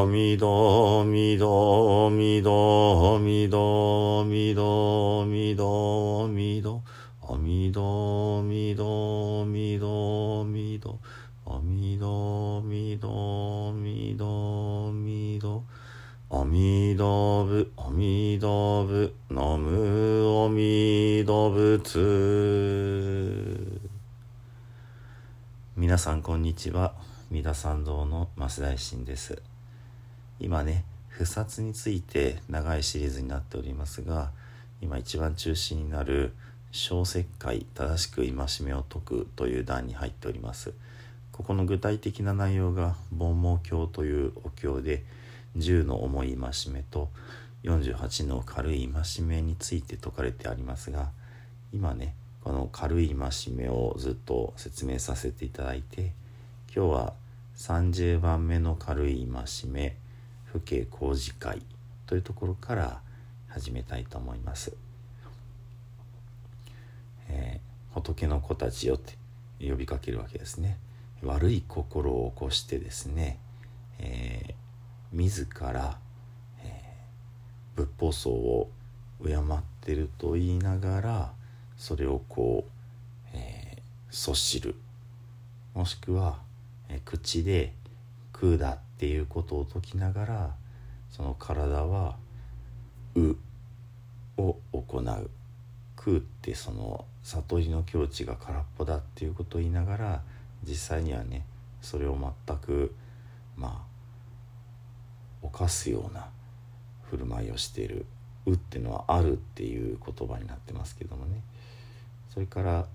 どみどみどみどみどみどみどみどあみどみどみどみどあみどみどみどみどあみどぶあみどぶナムアミダ仏皆さんこんにちは三田参道の増大臣です今ね不殺について長いシリーズになっておりますが今一番中心になる小石灰正しく戒めを解くという段に入っております。ここの具体的な内容が煩悩経というお経で10の重い戒めと48の軽い戒めについて説かれてありますが今ねこの軽い戒めをずっと説明させていただいて今日は30番目の軽い戒め父兄工事会というところから始めたいと思います。えー、仏の子たちよって呼びかけるわけですね。悪い心を起こしてですね、えー、自ら、えー、仏法僧を敬ってると言いながらそれをこう、えー、そしるもしくは、えー、口で「空だ」っていうことを説きながらその体は「う」を行う「空」ってその悟りの境地が空っぽだっていうことを言いながら実際にはねそれを全くまあ犯すような振る舞いをしている「う」っていうのは「ある」っていう言葉になってますけどもね。それから、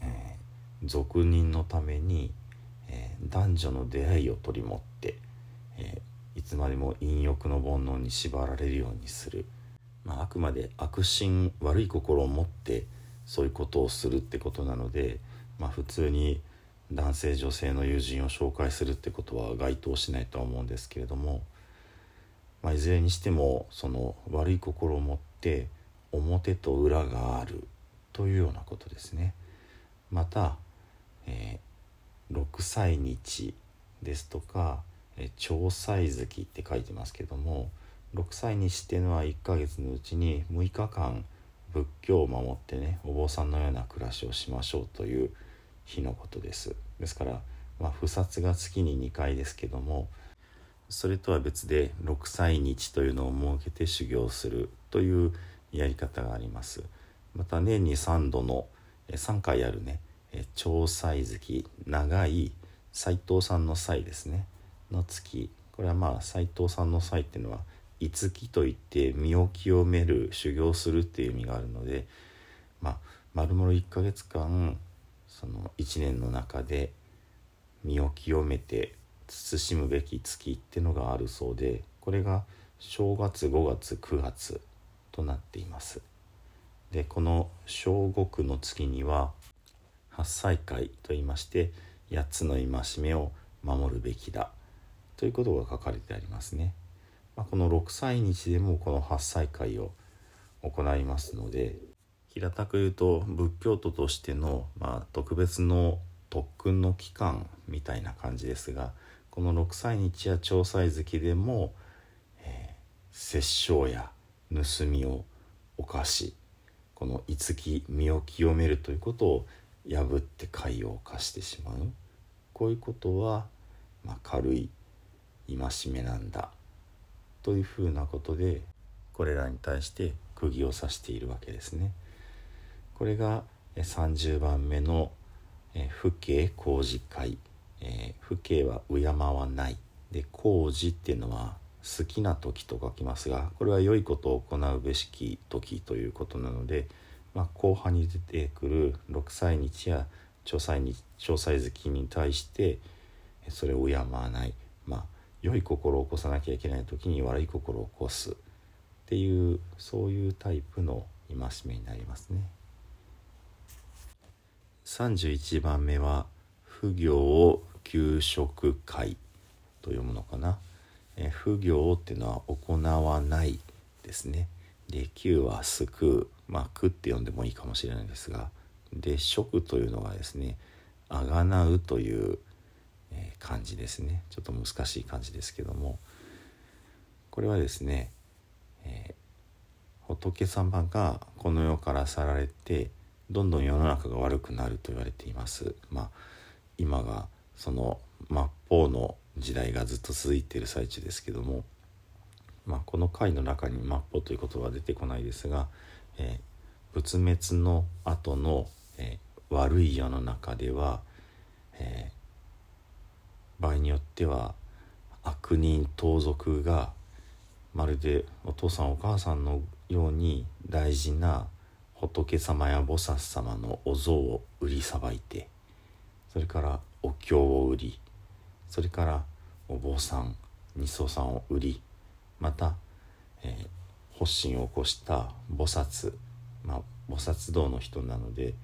えー、俗人のために、男女の出会いを取り持って、えー、いつまでも陰欲の煩悩に縛られるようにする、まあ、あくまで悪心悪い心を持ってそういうことをするってことなので、まあ、普通に男性女性の友人を紹介するってことは該当しないとは思うんですけれども、まあ、いずれにしてもその悪い心を持って表と裏があるというようなことですね。また、えー、6歳日ですとか「えー、長歳月」って書いてますけども6歳日っていうのは1ヶ月のうちに6日間仏教を守ってねお坊さんのような暮らしをしましょうという日のことです。ですから、まあ、不殺が月に2回ですけどもそれとは別で6歳日というのを設けて修行するというやり方があります。また年に3度の3回あるね長歳月長い斎藤さんの歳ですね。の月。これはまあ斎藤さんの歳っていうのは五木といって身を清める修行するっていう意味があるのでまあ丸々1ヶ月間その1年の中で身を清めて慎むべき月っていうのがあるそうでこれが正月5月9月となっています。でこの正国の月には八歳会といいまして8つの戒めを守るべきだ。ということが書かれてありますね、まあ、この6歳日でもこの八歳会を行いますので平たく言うと仏教徒としての、まあ、特別の特訓の期間みたいな感じですがこの6歳日や長歳月でも、えー、殺生や盗みを犯しこの五木身を清めるということを破って海を犯してしまう。こういうことは、まあ、軽い戒めなんだ。というふうなことでこれらに対して釘を刺しているわけですね。これが30番目の「父兄工事会」えー、父兄は敬わない。で工事っていうのは好きな時と書きますがこれは良いことを行うべしき時ということなので、まあ、後半に出てくる6歳日や長歳日長歳月に対してそれを敬わないまあ良い心を起こさなきゃいけない時に悪い心を起こすっていうそういうタイプの戒めになりますね。31番目は「不行給食会」と読むのかな。え不行っていうのは行わないですね。で給は救うまあ「く」って読んでもいいかもしれないですがで食というのがですね「あがなう」というえー、漢字ですねちょっと難しい漢字ですけどもこれはですね、えー、仏様がこの世から去られてどんどん世の中が悪くなると言われています。まあ、今がその末法の時代がずっと続いている最中ですけども、まあ、この回の中に末法という言葉は出てこないですが、えー、仏滅の後の、えー、悪い世の中では、えー、場合によっては悪人盗賊がまるでお父さんお母さんのように大事な仏様や菩薩様のお像を売りさばいてそれからお経を売りそれからお坊さん二層さんを売りまた、えー、発心を起こした菩薩、まあ、菩薩道の人なので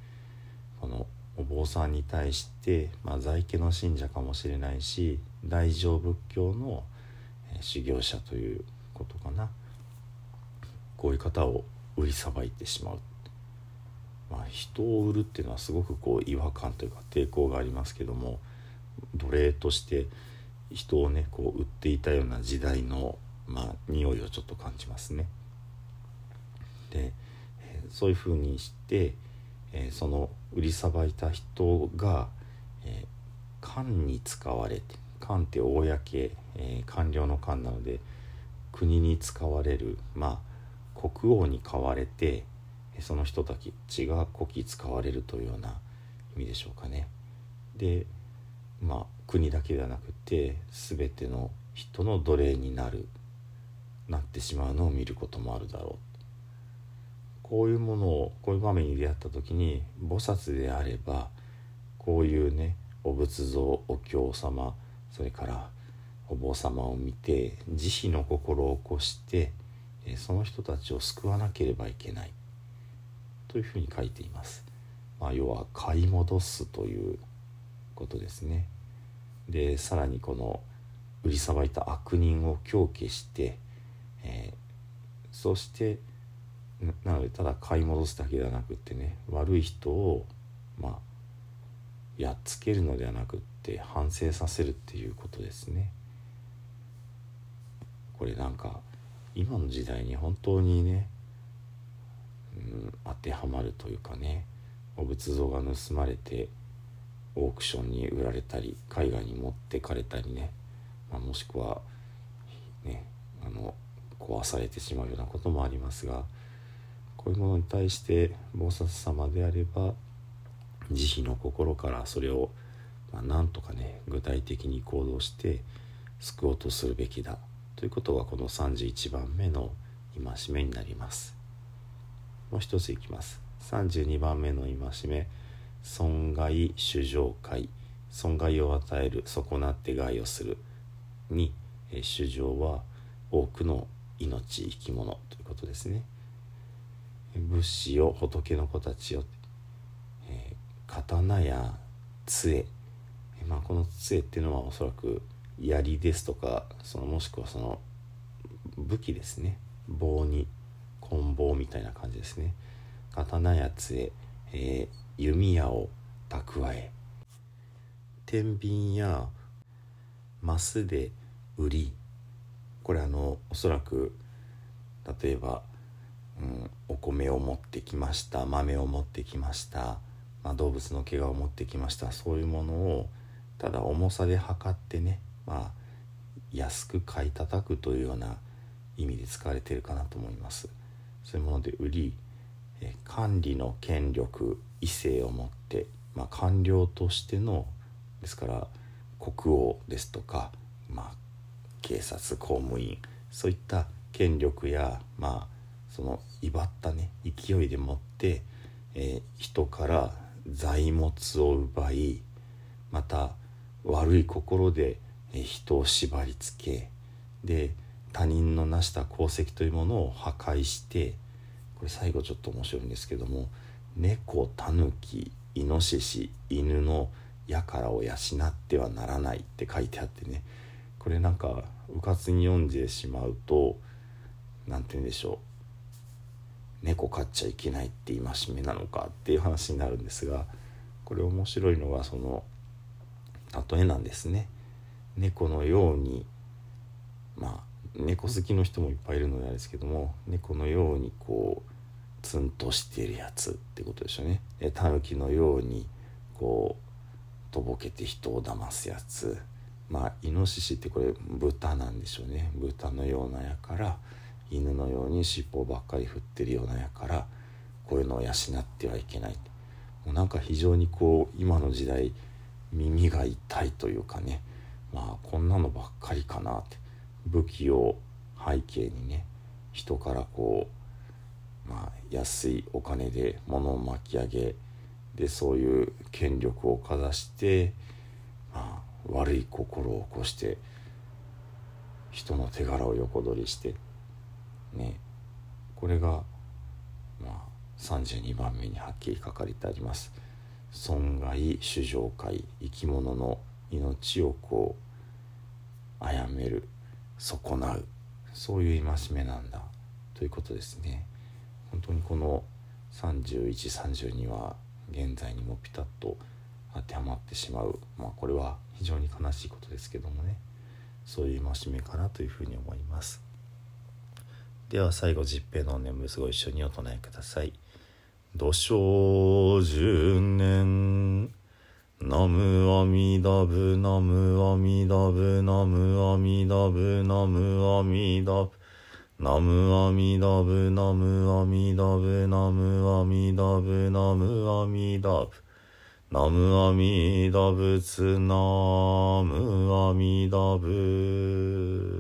このお坊さんに対して、まあ、在家の信者かもしれないし大乗仏教の、修行者ということかなこういう方を売りさばいてしまう、まあ、人を売るっていうのはすごくこう違和感というか抵抗がありますけども奴隷として人をねこう売っていたような時代のまあ匂いをちょっと感じますね。で、え、そういうふうにして、え、その売りさばいた人が、えー、に使われて官って公、え、官僚の官なので国に使われるまあ国王に買われてその人たちが古希使われるというような意味でしょうかね。でまあ国だけではなくて全ての人の奴隷になるなってしまうのを見ることもあるだろうこういうものをこういう場面に出会った時に菩薩であればこういうねお仏像お経様それからお坊様を見て慈悲の心を起こしてその人たちを救わなければいけないというふうに書いています。まあ、要は買い戻すということですね。でさらにこの売りさばいた悪人を狂気して、えー、そしてなのでただ買い戻すだけではなくってね悪い人をまあやっつけるのではなくって反省させるっていうことですね。これなんか今の時代に本当にね、うん、当てはまるというかねお仏像が盗まれてオークションに売られたり海外に持ってかれたりね、まあ、もしくはねあの壊されてしまうようなこともありますがこういうものに対して菩薩様であれば慈悲の心からそれを、まあ、なんとかね具体的に行動して救おうとするべきだ。ということがこの31番目の戒めになります。もう一ついきます。32番目の戒め損害主情界損害を与える損なって害をする。に主情は多くの命生き物ということですね。物資よ仏の子たちよ、えー、刀や杖、まあ、この杖っていうのはおそらく槍ですとかそのもしくはその武器ですね。棒に棍棒みたいな感じですね。刀や杖、えー弓矢を蓄え。天秤やマスで売り。これあのおそらく例えば、うん、米を持ってきました豆を持ってきました、まあ、動物の毛皮を持ってきましたそういうものをただ重さで測ってね、まあ、安く買い叩くというような意味で使われているかなと思います。そういうもので売り管理の権力異性を持って、まあ、官僚としてのですから国王ですとか、まあ、警察公務員そういった権力や、まあ、その威張ったね勢いでもって、えー、人から財物を奪いまた悪い心で人を縛りつけで他人の成した功績というものを破壊してこれ最後ちょっと面白いんですけども猫タヌキイノシシ犬の輩を養ってはならないって書いてあってねこれなんかうかつに読んでしまうと何て言うんでしょう。猫飼っちゃいけないって戒めなのかっていう話になるんですがこれ面白いのがその例えなんですね。猫のようにまあ猫好きの人もいっぱいいるのであれですけども猫のようにこうツンとしてるやつってことでしょうね。タヌキのようにこうとぼけて人を騙すやつ。まあイノシシってこれ豚なんでしょうね。豚のようなやから犬のように尻尾ばっかり振ってるようなやからこういうのを養ってはいけない。もうなんか非常にこう今の時代耳が痛いというかねまあこんなのばっかりかなって。武器を背景にね人からこう、まあ、安いお金で物を巻き上げでそういう権力をかざして、まあ、悪い心を起こして人の手柄を横取りしてねこれが、まあ、32番目にはっきり書かれてあります。損害主情界生き物の命をこう殺める損なう。そういう戒めなんだ。ということですね。本当にこの3132は現在にもピタッと当てはまってしまう。まあこれは非常に悲しいことですけどもね。そういう戒めかなというふうに思います。では最後十平の念仏ご一緒にお唱えください。土生十年ナムアミダブナムアミダブナムアミダブナムアミダブナムアミダブナムアミダブナムアミダブナムアミダブナムアミダブツナムアミダブ。